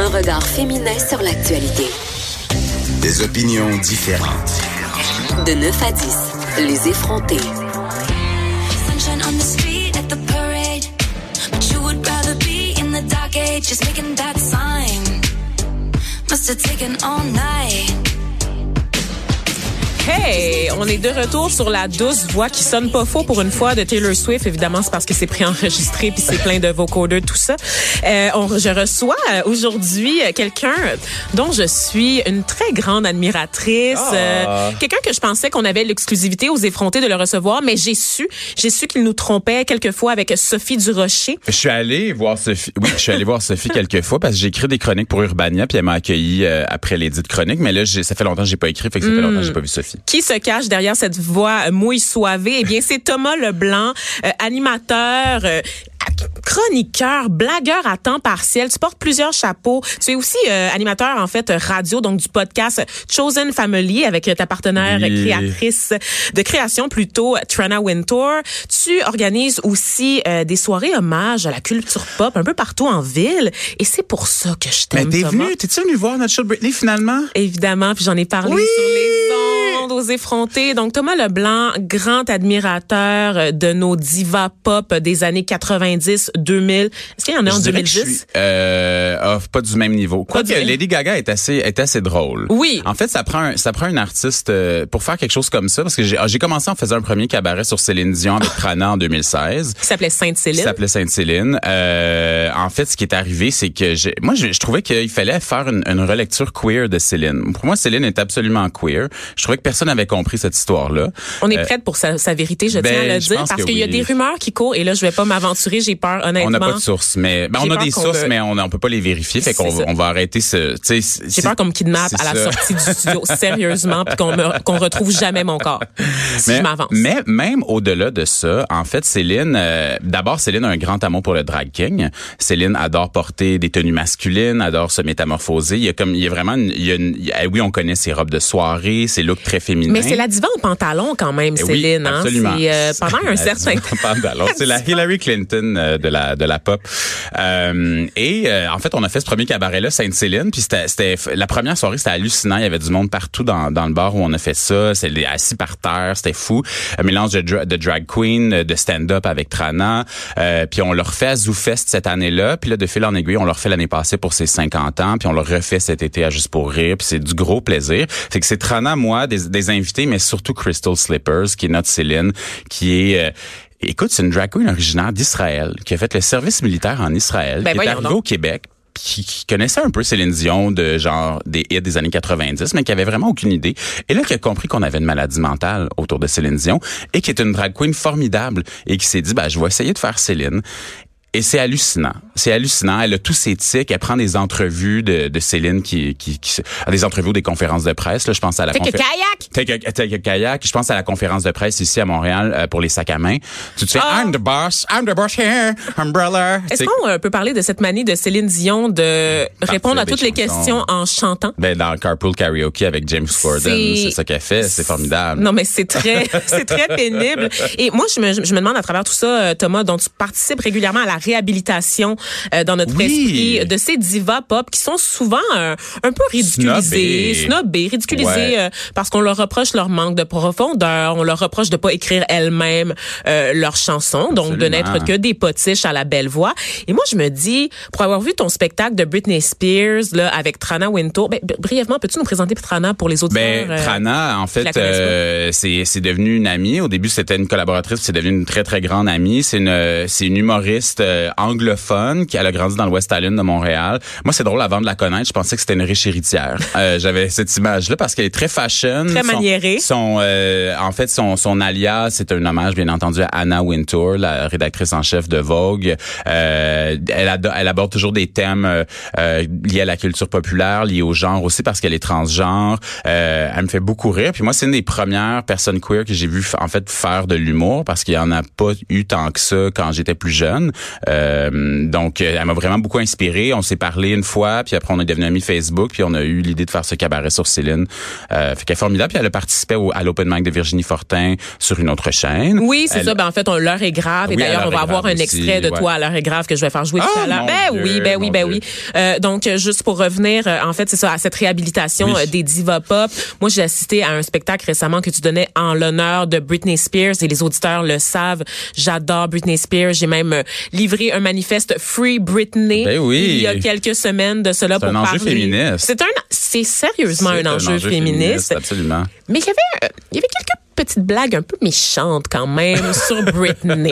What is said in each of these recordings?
Un regard féminin sur l'actualité. Des opinions différentes. De 9 à 10, les effrontés. Sunshine on the street at the parade. But you would rather be in the dark age, just making that sign. Must have taken all night. Hey, on est de retour sur la douce voix qui sonne pas faux pour une fois de Taylor Swift. Évidemment, c'est parce que c'est préenregistré puis c'est plein de vocodeurs, tout ça. Euh, on, je reçois euh, aujourd'hui euh, quelqu'un dont je suis une très grande admiratrice. Euh, quelqu'un que je pensais qu'on avait l'exclusivité aux effrontés de le recevoir, mais j'ai su, j'ai su qu'il nous trompait quelquefois avec Sophie Durocher. Je suis allé voir Sophie. Oui, je suis allé voir Sophie quelques fois parce que j'ai écrit des chroniques pour Urbania puis elle m'a accueilli euh, après les dites chroniques. Mais là, j'ai- ça fait longtemps que j'ai pas écrit, fait que ça fait longtemps que j'ai pas vu Sophie. Qui se cache derrière cette voix mouille soivée? Eh bien, c'est Thomas Leblanc, euh, animateur, euh, chroniqueur, blagueur à temps partiel. Tu portes plusieurs chapeaux. Tu es aussi euh, animateur, en fait, radio, donc du podcast Chosen Family avec ta partenaire Oui. créatrice de création plutôt, Trana Wintour. Tu organises aussi euh, des soirées hommages à la culture pop un peu partout en ville. Et c'est pour ça que je Mais t'aime, t'es Thomas. venu, t'es-tu venu voir notre show de Britney finalement? Évidemment, puis j'en ai parlé Oui! sur les ondes, aux effrontés. Donc, Thomas Leblanc, grand admirateur de nos divas pop des années 90, 2000. Est-ce qu'il y en a en Je dirais que je 2010? suis, euh, ah, pas du même niveau. Pas Quoique du- Lady Gaga est assez est assez drôle. Oui. En fait, ça prend un, ça prend un artiste euh, pour faire quelque chose comme ça parce que j'ai ah, j'ai commencé en faisant un premier cabaret sur Céline Dion avec Prana en 2016. Qui s'appelait qui Sainte-Céline. s'appelait Sainte-Céline. Euh, en fait, ce qui est arrivé, c'est que j'ai- moi, je, je trouvais qu'il fallait faire une, une relecture queer de Céline. Pour moi, Céline est absolument queer. Je trouvais que personne n'avait compris cette histoire-là. On est Euh, prête pour sa, sa vérité, je ben, tiens à le je dire, parce qu'il y a des rumeurs qui courent et là, je vais pas m'aventurer, j'ai peur, honnêtement. On n'a pas de sources, mais ben, on a des sources, le- mais on, on peut pas les vérifier. Fait qu'on va- ça. on va arrêter ce. J'ai peur qu'on me kidnappe à la sortie du studio, sérieusement, puis qu'on qu'on retrouve jamais mon corps. Si mais, je m'avance. mais même au-delà de ça, en fait, Céline, euh, d'abord, Céline a un grand amour pour le drag king. Céline adore porter des tenues masculines, adore se métamorphoser. Il y a comme, il y a vraiment, une- il y a une- oui, on connaît ses robes de soirée, ses looks très Mais c'est la diva en pantalon quand même, Eh oui, Céline. hein? absolument. C'est euh, pendant un certain pantalon. C'est la Hillary Clinton euh, de la de la pop. Euh, et en fait, on a fait ce premier cabaret là, Sainte-Céline, puis c'était c'était la première soirée, c'était hallucinant. Il y avait du monde partout dans, dans le bar où on a fait ça. C'était assis par terre, c'était fou. Un mélange de, dra- de drag queen, de stand-up avec Trana. Puis on l'a refait à ZooFest cette année-là. Puis là, de fil en aiguille, on l'a refait l'année passée pour ses 50 ans. Puis on l'a refait cet été à Juste pour rire. Puis c'est du gros plaisir. Fait que c'est Trana, moi, des, des invités, mais surtout Crystal Slippers, qui est notre Céline, qui est... euh, Écoute, c'est une drag queen originaire d'Israël qui a fait le service militaire en Israël, Ben qui est arrivée au Québec, qui, qui connaissait un peu Céline Dion de genre des hits des années 90, mais qui avait vraiment aucune idée. Et là, qui a compris qu'on avait une maladie mentale autour de Céline Dion et qui est une drag queen formidable et qui s'est dit, bah, je vais essayer de faire Céline. Et c'est hallucinant. C'est hallucinant. Elle a tous ses tics. Elle prend des entrevues de, de Céline qui, qui, qui, à des entrevues ou des conférences de presse. Là, je pense à la Fait que confé- kayak! Take a, a kayak. Je pense à la conférence de presse ici à Montréal euh, pour les sacs à main. Tu te fais Ah. I'm the boss, I'm the boss here, umbrella. Est-ce qu'on euh, peut parler de cette manie de Céline Dion de répondre à toutes les questions en chantant? ben dans Carpool Karaoke avec James Corden, C'est- c'est ça qu'elle fait, c'est formidable. Non, mais c'est très, c'est très pénible. Et moi, je me, je me demande à travers tout ça, euh, Thomas, dont tu participes régulièrement à la réhabilitation euh, dans notre Oui. esprit de ces divas pop qui sont souvent euh, un peu snobées, ridiculisées Ouais. euh, parce qu'on leur reproche leur manque de profondeur, on leur reproche de pas écrire elles-mêmes euh, leurs chansons, donc de n'être que des potiches à la belle voix. Et moi, je me dis, pour avoir vu ton spectacle de Britney Spears là avec Trana Wintour, ben, brièvement, peux-tu nous présenter Trana pour les auditeurs? Ben, euh, Trana, en fait, euh, c'est c'est devenu une amie. Au début, c'était une collaboratrice, puis c'est devenu une très très grande amie. C'est une c'est une humoriste euh, anglophone qui elle a grandi dans le West Island de Montréal. Moi, c'est drôle avant de la connaître, je pensais que c'était une riche héritière. Euh, J'avais cette image-là parce qu'elle est très fashion. Très maniérée. Son, euh, en fait, son, son alias, c'est un hommage bien entendu à Anna Wintour, la rédactrice en chef de Vogue. Euh, elle, elle aborde toujours des thèmes euh, euh, liés à la culture populaire, liés au genre aussi parce qu'elle est transgenre. Euh, elle me fait beaucoup rire. Puis moi, c'est une des premières personnes queer que j'ai vu en fait faire de l'humour parce qu'il y en a pas eu tant que ça quand j'étais plus jeune. Euh, donc, euh, elle m'a vraiment beaucoup inspiré. On s'est parlé une fois, puis après on est devenu amis Facebook, puis on a eu l'idée de faire ce cabaret sur Céline. Euh, fait qu'elle est formidable. Puis elle a participé au- à l'open mic de Virginie Fortin sur une autre chaîne. Oui, c'est Elle- ça. Ben, en fait, on, l'heure est grave. Et Oui, d'ailleurs, l'heure on va avoir un aussi, extrait de ouais. toi à l'heure est grave que je vais faire jouer tout à l'heure. mon Ben Dieu, oui, ben oui, ben Dieu. oui. Euh, donc, juste pour revenir, euh, en fait, c'est ça, à cette réhabilitation Oui. des divas pop. Moi, j'ai assisté à un spectacle récemment que tu donnais en l'honneur de Britney Spears et les auditeurs le savent. J'adore Britney Spears. J'ai même euh, livré un manifeste Free Britney Ben oui. il y a quelques semaines de cela C'est pour un enjeu parler. féministe. C'est un, c'est sérieusement C'est un enjeu, féministe. Absolument. Mais il y avait, euh, il y avait quelques petites blagues un peu méchantes quand même sur Britney.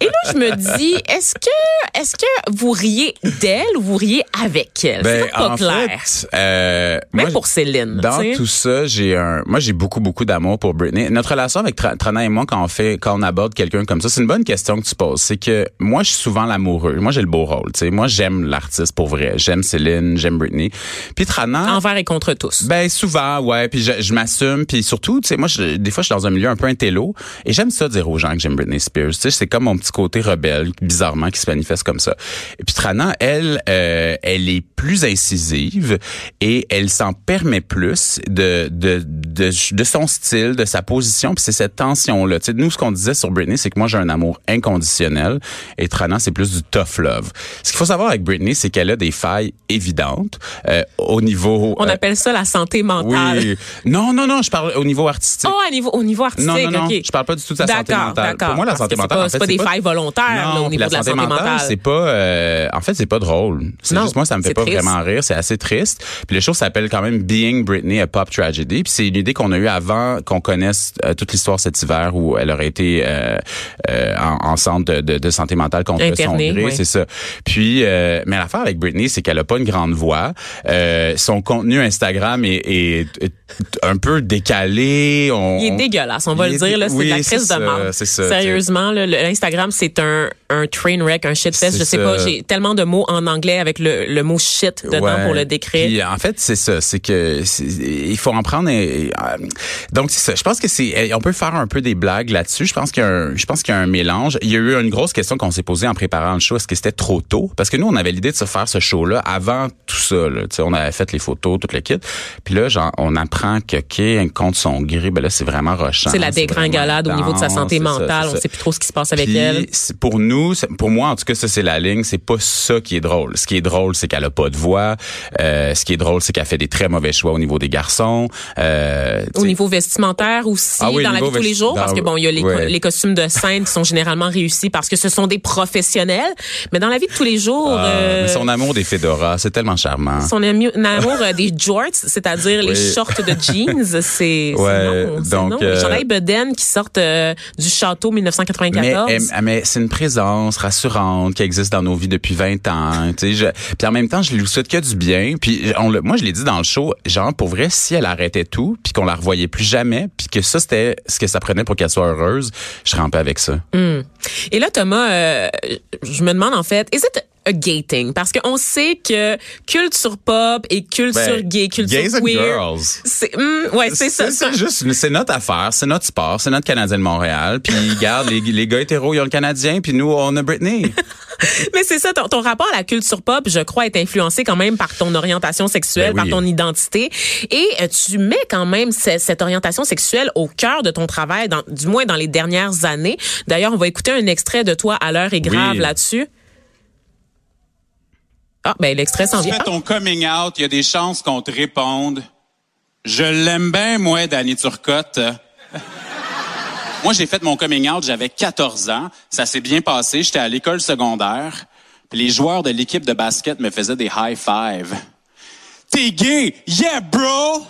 Et là, je me dis, est-ce que, est-ce que vous riez d'elle ou vous riez avec elle? Ben, c'est pas en clair. fait, euh, Même moi, pour Céline. Dans tout ça, j'ai un, moi j'ai beaucoup beaucoup d'amour pour Britney. Notre relation avec Tra- Trana et moi quand on fait, quand on aborde quelqu'un comme ça, c'est une bonne question que tu poses. C'est que moi je suis souvent l'amoureux. Moi j'ai le beau rôle. Moi j'aime l'artiste pour vrai. J'aime Céline, j'aime Britney. Puis Trana, Envers et contre tous. ben souvent, ouais. Puis je, je m'assume. Puis surtout, tu sais, moi, je- des fois, je suis dans un milieu un peu intello et j'aime ça dire aux gens que j'aime Britney Spears. Tu sais, c'est comme mon petit côté rebelle, bizarrement, qui se manifeste comme ça. Et puis Trana, elle, euh, elle est plus incisive et elle s'en permet plus de, de de de son style, de sa position. Puis c'est cette tension là. Tu sais, nous, ce qu'on disait sur Britney, c'est que moi, j'ai un amour inconditionnel et Trana, c'est plus du tough love. Ce qu'il faut savoir avec Britney, c'est qu'elle a des failles évidentes euh, au niveau. On euh, appelle ça la santé mentale. oui. Non, non, non, je parle au niveau artistique. Oh, à niveau, au niveau artistique, non, non, je parle pas du tout de sa santé D'accord, mentale. d'accord. Pour moi, la Parce santé que c'est mentale, pas- en fait, pas des failles volontaires, là, au niveau la de la santé santé mentale, mentale. c'est pas. euh, en fait, c'est pas drôle. C'est Non, juste moi, ça me fait pas triste. vraiment rire. C'est assez triste. Puis le show s'appelle quand même Being Britney, a pop tragedy. Puis c'est une idée qu'on a eue avant qu'on connaisse euh, toute l'histoire cet hiver où elle aurait été euh, euh, en, en centre de, de, de santé mentale contre Internée, son gré, ouais. c'est ça. Puis, euh, mais l'affaire avec Britney, c'est qu'elle a pas une grande voix. Euh, son contenu Instagram est, est- est un peu décalé. On, Il est dégueulasse, on va le dire. là, C'est de la oui, crise de marde. c'est ça, Sérieusement, l'Instagram, c'est un, un train wreck, un shit fest. Je sais ça. pas, j'ai tellement de mots en anglais avec le, le mot shit dedans Ouais. pour le décrire. Puis, en fait, c'est ça, c'est que il faut en prendre. Euh, donc c'est ça. Je pense que c'est, on peut faire un peu des blagues là-dessus. Je pense qu'il y a un, je pense qu'il y a un mélange. Il y a eu une grosse question qu'on s'est posée en préparant le show. Est-ce que c'était trop tôt? Parce que nous, on avait l'idée de se faire ce show-là avant tout ça. Là. Tu sais, on avait fait les photos, tout le kit. Puis là, genre, on apprend que OK, contre son gré, ben là, c'est vraiment rochant. C'est la dégringolade au niveau de sa santé ça, mentale. c'est on ça. sait plus trop ce qui se passe avec Puis, elle. Pour nous, pour moi en tout cas, ça c'est la ligne. C'est pas ça qui est drôle. Ce qui est drôle, c'est qu'elle a pas de voix. Euh, ce qui est drôle, c'est qu'elle fait des très mauvais choix au niveau des garçons. Euh, Au t'sais, niveau vestimentaire aussi, Ah oui, dans la vie de tous les jours, parce que bon, il y a les, co- ouais. les costumes de scène qui sont généralement réussis parce que ce sont des professionnels. Mais dans la vie de tous les jours, ah, euh, mais son amour des fedoras, c'est tellement charmant. son amour euh, des jorts, c'est-à-dire les shorts de jeans, c'est Ouais, non, donc, non. euh, Les Beden qui sortent euh, du château Mais, 1994. elle- mais c'est une présence rassurante qui existe dans nos vies depuis 20 ans. Tu sais, je, puis en même temps, je lui souhaite que du bien. Puis on, moi, je l'ai dit dans le show, genre pour vrai, si elle arrêtait tout, puis qu'on la revoyait plus jamais, puis que ça c'était ce que ça prenait pour qu'elle soit heureuse, je paix avec ça. Et là, Thomas, euh, je me demande en fait, is it a gating? Parce qu'on sait que culture pop et culture Ben, gay, culture gays queer, girls. c'est hum, ouais, c'est ça. C'est juste, c'est notre affaire, c'est notre sport, c'est notre Canadien de Montréal. Puis regarde, les, les gars hétéros, ils ont le Canadien, puis nous, on a Britney. Mais c'est ça, ton, ton rapport à la culture pop, je crois, est influencé quand même par ton orientation sexuelle, Ben oui. par ton identité. Et euh, tu mets quand même ce- cette orientation sexuelle au cœur de ton travail, dans, du moins dans les dernières années. D'ailleurs, on va écouter un extrait de toi à l'heure est grave Oui. là-dessus. Ah, ben l'extrait s'en Tu vient. fais ton coming out, il y a des chances qu'on te réponde. Je l'aime bien, moi, Danny Turcotte. moi, j'ai fait mon coming out, j'avais 14 ans. Ça s'est bien passé. J'étais à l'école secondaire. Puis les joueurs de l'équipe de basket me faisaient des high five. T'es gay? Yeah, bro!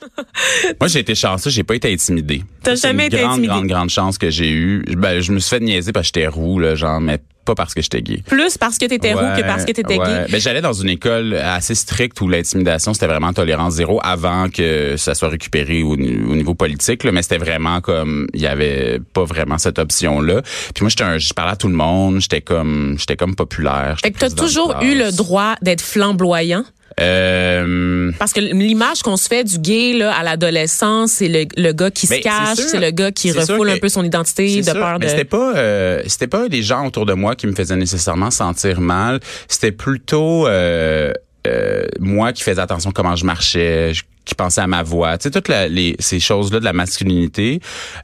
Moi, j'ai été chanceux, j'ai pas été intimidé. T'as C'est jamais une été grande, intimidé? grande, grande chance que j'ai eue. Ben, je me suis fait niaiser parce que j'étais roux, là, genre, mais pas parce que j'étais gay. Plus parce que t'étais roux que parce que t'étais ouais. gay. Ben, j'allais dans une école assez stricte où l'intimidation c'était vraiment tolérance zéro avant que ça soit récupéré au, ni- au niveau politique. Là, mais c'était vraiment comme il y avait pas vraiment cette option là. Puis moi j'étais un, je parlais à tout le monde. J'étais comme j'étais comme populaire. Fait que t'as toujours eu le droit d'être flamboyant? Euh, Parce que l'image qu'on se fait du gay là, à l'adolescence, c'est le, le gars qui se cache, c'est le gars qui refoule que- un peu son identité de sûr, peur mais de... c'était pas euh, c'était pas les gens autour de moi qui me faisaient nécessairement sentir mal. C'était plutôt euh, euh, moi qui faisais attention à comment je marchais, je- qui pensais à ma voix, tu sais toutes la- les ces choses là de la masculinité.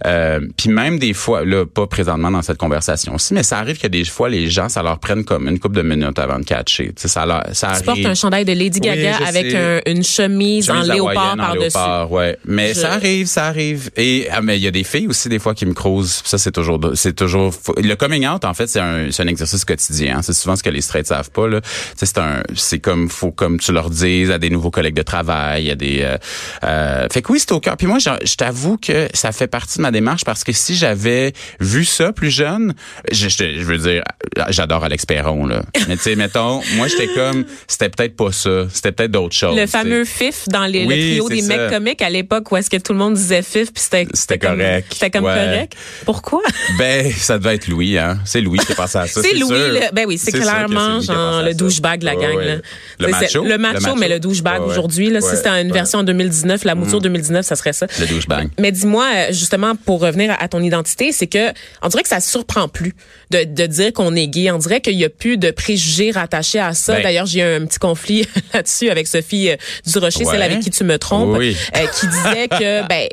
Euh, Puis même des fois là pas présentement dans cette conversation aussi, mais ça arrive que des fois les gens ça leur prenne comme une couple de minutes avant de catcher. Tu sais ça leur ça Tu arrive. portes un chandail de Lady Gaga avec un- une chemise, en léopard par-dessus. léopard, ouais. Mais Je- ça arrive, ça arrive. Et ah, mais il y a des filles aussi des fois qui me croisent. Ça c'est toujours, c'est toujours. Le coming out en fait c'est un, c'est un exercice quotidien. hein. C'est souvent ce que les straights savent pas là. Tu sais, C'est un, c'est comme faut comme tu leur dises à des nouveaux collègues de travail, à des. Euh, fait que oui c'est au cœur. Puis moi je, je t'avoue que ça fait partie de ma démarche parce que si j'avais vu ça plus jeune, je, je, je veux dire, j'adore Alex Perron là. Mais tu sais mettons, moi j'étais comme, c'était peut-être pas ça, c'était peut-être d'autres choses. Le fameux fif dans les, Oui, le trio des ça. mecs comiques à l'époque où est-ce que tout le monde disait fif puis c'était C'était correct. C'était comme Ouais. correct. Pourquoi? Ben, ça devait être Louis, hein. C'est Louis qui a pensé à ça. C'est Louis, le- ben oui, c'est clairement genre le douchebag de la gang. ouais. Là. Le macho. Le macho, mais le douchebag aujourd'hui, là, si c'était une version en 2019, la mouture 2019, ça serait ça. Le douchebag. Mais dis-moi, euh, justement, pour revenir à, à ton identité, c'est que on dirait que ça surprend plus de, de dire qu'on est gay. On dirait qu'il y a plus de préjugés rattachés à ça. Ben. D'ailleurs, j'ai eu un petit conflit là-dessus avec Sophie euh, Durocher, Ouais. celle avec qui tu me trompes, Oui. euh, qui disait que, ben,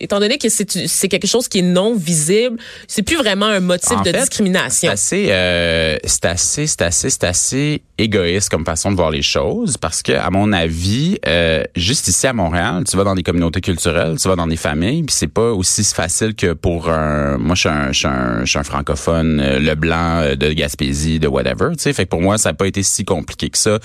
étant donné que c'est quelque chose qui est non visible, c'est plus vraiment un motif En de fait, discrimination. C'est assez, euh, c'est assez, c'est assez, c'est assez égoïste comme façon de voir les choses parce que, à mon avis, euh, juste ici à Montréal, tu vas dans des communautés culturelles, tu vas dans des familles, puis c'est pas aussi facile que pour un. Moi, je suis un, je suis un, je suis un francophone, euh, le blanc euh, de Gaspésie, de whatever. Tu sais, fait que pour moi, ça n'a pas été si compliqué que ça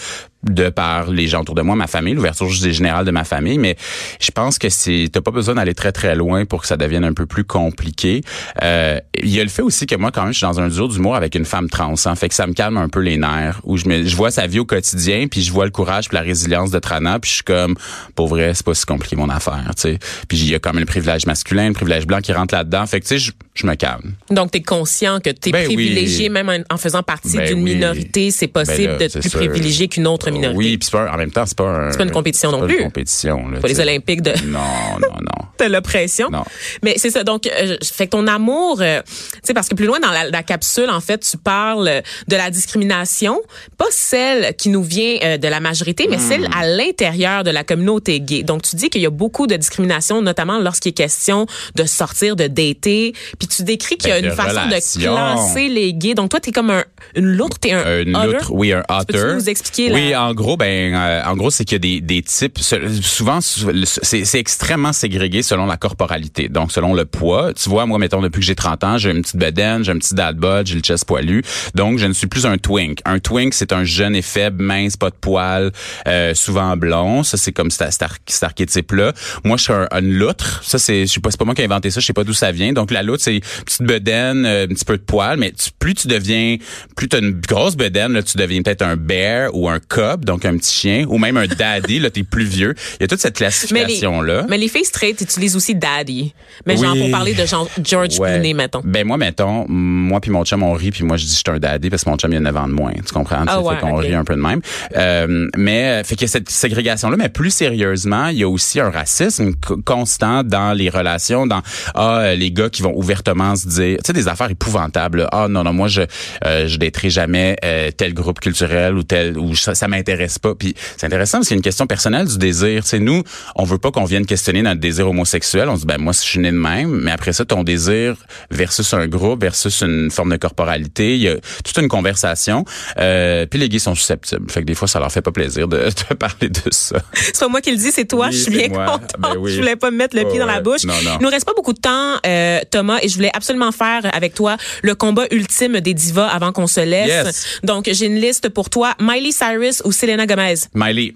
de par les gens autour de moi, ma famille, l'ouverture générale de ma famille, mais je pense que c'est t'as pas besoin d'aller très très loin pour que ça devienne un peu plus compliqué. Euh, il y a le fait aussi que moi quand même je suis dans un duo d'humour avec une femme trans, hein, fait que ça me calme un peu les nerfs où je me je vois sa vie au quotidien puis je vois le courage puis la résilience de Trana puis je suis comme pour vrai c'est pas si compliqué mon affaire, tu sais. Puis il y a quand même le privilège masculin, le privilège blanc qui rentre là-dedans, fait que tu sais je, me calme. Donc, tu es conscient que tu es Ben oui. privilégié, même en, en faisant partie Ben d'une oui. minorité, c'est possible Ben d'être c'est plus sûr. privilégié qu'une autre minorité. Oui, puis c'est pas en même temps c'est pas un, C'est pas une compétition c'est non pas plus. Une compétition là. Pas les. Olympiques de, Non, non, non. de l'oppression. Non. Mais c'est ça. Donc, euh, fait que ton amour, euh, tu sais, parce que plus loin dans la, la capsule, en fait, tu parles de la discrimination, pas celle qui nous vient euh, de la majorité, mais celle Hmm. à l'intérieur de la communauté gay. Donc, tu dis qu'il y a beaucoup de discrimination, notamment lorsqu'il est question de sortir, de dater. Puis tu décris qu'il y a une façon relations. de classer les gays. Donc, toi, t'es comme un, une loutre, t'es un Une other. loutre, oui, un Peux-tu otter. nous expliquer la- Oui, en gros, ben, euh, en gros, c'est qu'il y a des, des types. Souvent, c'est c'est extrêmement ségrégé selon la corporalité. Donc, selon le poids. Tu vois, moi, mettons, depuis que j'ai 30 ans, j'ai une petite bedaine, j'ai un petit dad bod, j'ai le chest poilu. Donc, je ne suis plus un twink. Un twink, c'est un jeune et faible, mince, pas de poils, euh, souvent blond. Ça, c'est comme cet archétype-là. Moi, je suis un, une loutre. Ça, c'est, je sais pas, c'est pas moi qui ai inventé ça. Je sais pas d'où ça vient. Donc, la loutre, c'est une petite bedaine, euh, un petit peu de poils, mais tu- plus tu deviens, plus tu as une grosse bedaine, là, tu deviens peut-être un bear ou un cub, donc un petit chien, ou même un daddy, là, t'es plus vieux. Il y a toute cette classification-là. mais les filles straight utilisent aussi daddy. Mais genre pour parler de genre George Ouais. Clooney, mettons. Ben moi, mettons, moi puis mon chum, on rit, puis moi, je dis je suis un daddy parce que mon chum, il a 9 ans de moins. Tu comprends? Ah ouais, fait qu'on rit un peu de même. Euh, mais, fait qu'il y a cette ségrégation-là, mais plus sérieusement, il y a aussi un racisme co- constant dans les relations, dans, ah, euh, les gars qui vont ouvertement se dire, tu sais, des affaires épouvantables. là. Ah, non, non, moi, je, euh, je daterai jamais euh, tel groupe culturel ou tel, ou ça, ça m'intéresse pas. Puis c'est intéressant parce qu'il y a une question personnelle du désir. Tu sais, nous, on veut pas qu'on vienne questionner notre désir homosexuel. On se dit, ben, moi, je suis né de même. Mais après ça, ton désir versus un groupe, versus une forme de corporalité, il y a toute une conversation. Euh, puis les gays sont susceptibles. Fait que des fois, ça leur fait pas plaisir de, de parler de ça. C'est pas moi qui le dis, c'est toi. Oui, je suis bien contente. Ben oui. Je voulais pas me mettre le pied Ouais, dans la bouche. Non, non. Il nous reste pas beaucoup de temps, euh, Thomas, et je voulais absolument faire avec toi le combat ultime des divas avant qu'on se laisse. Yes. Donc, j'ai une liste pour toi. Miley Cyrus ou Selena Gomez? Miley.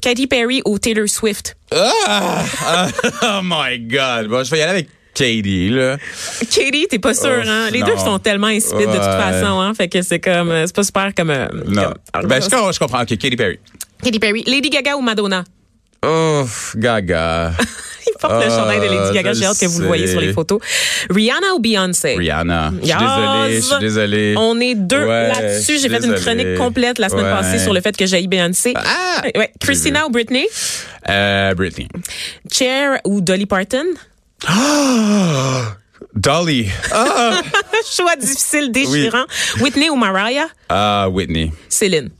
Katy Perry ou Taylor Swift? Ah! Ah! Oh my God! Bon, je vais y aller avec Katie, là. Katie, t'es pas sûr, Oh, hein? Les non. deux sont tellement insipides de toute façon, hein? Fait que c'est comme, euh, c'est pas super comme. euh, Non. comme- Ben, je, comprends- je comprends. OK, Katy Perry. Katy Perry. Lady Gaga ou Madonna? Oh, Gaga. Il porte le Ah, chandail de Lady Gaga. J'ai hâte que vous le voyez sur les photos. Rihanna ou Beyoncé? Rihanna. Je suis Yes. désolé, je suis désolé. On est deux Ouais, là-dessus. J'ai fait une chronique complète la semaine Ouais. passée sur le fait que j'ai Beyoncé. Ah! Ouais. Christina ou Britney? Euh, Britney. Cher ou Dolly Parton? Dolly. Choix difficile, déchirant. Whitney ou Mariah? Ah, Whitney. Céline.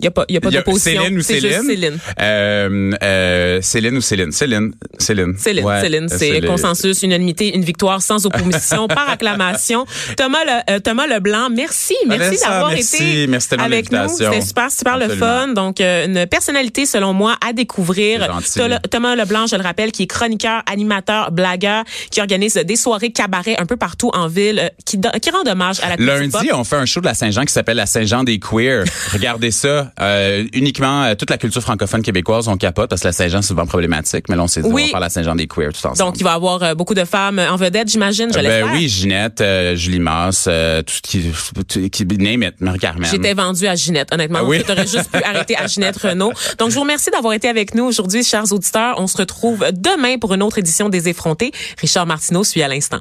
Il n'y a pas, y a pas d'opposition. Céline ou C'est Céline? Céline. Euh, euh, Céline ou Céline? Céline. Céline. Céline, Ouais, Céline, c'est Céline. consensus, unanimité, une victoire sans opposition, par acclamation. Thomas, Le- euh, Thomas Leblanc, merci, merci d'avoir été Merci avec nous. C'était super, super le Absolument. fun. Donc, euh, une personnalité, selon moi, à découvrir. C'est. Thomas- Leblanc, je le rappelle, qui est chroniqueur, animateur, blagueur, qui organise des soirées cabaret un peu partout en ville, euh, qui, qui rend hommage à la. Lundi, on fait un show de la Saint-Jean qui s'appelle la Saint-Jean des queers. Regardez ça. Euh, uniquement, euh, toute la culture francophone québécoise, on capote parce que la Saint-Jean, c'est souvent problématique. Mais là, on s'est dit, Oui. on va faire la Saint-Jean des queers tout ensemble. Donc, il va y avoir euh, beaucoup de femmes en vedette, j'imagine, je Euh, ben oui, Ginette, euh, Julie Masse, euh, tout ce qui, tout, qui name it, Marie-Carmen. J'étais vendue à Ginette, honnêtement. Ah oui? Tu aurais juste pu arrêter à Ginette Renault. Donc, je vous remercie d'avoir été avec nous aujourd'hui, chers auditeurs. On se retrouve demain pour une autre édition des effrontés. Richard Martineau suit à l'instant.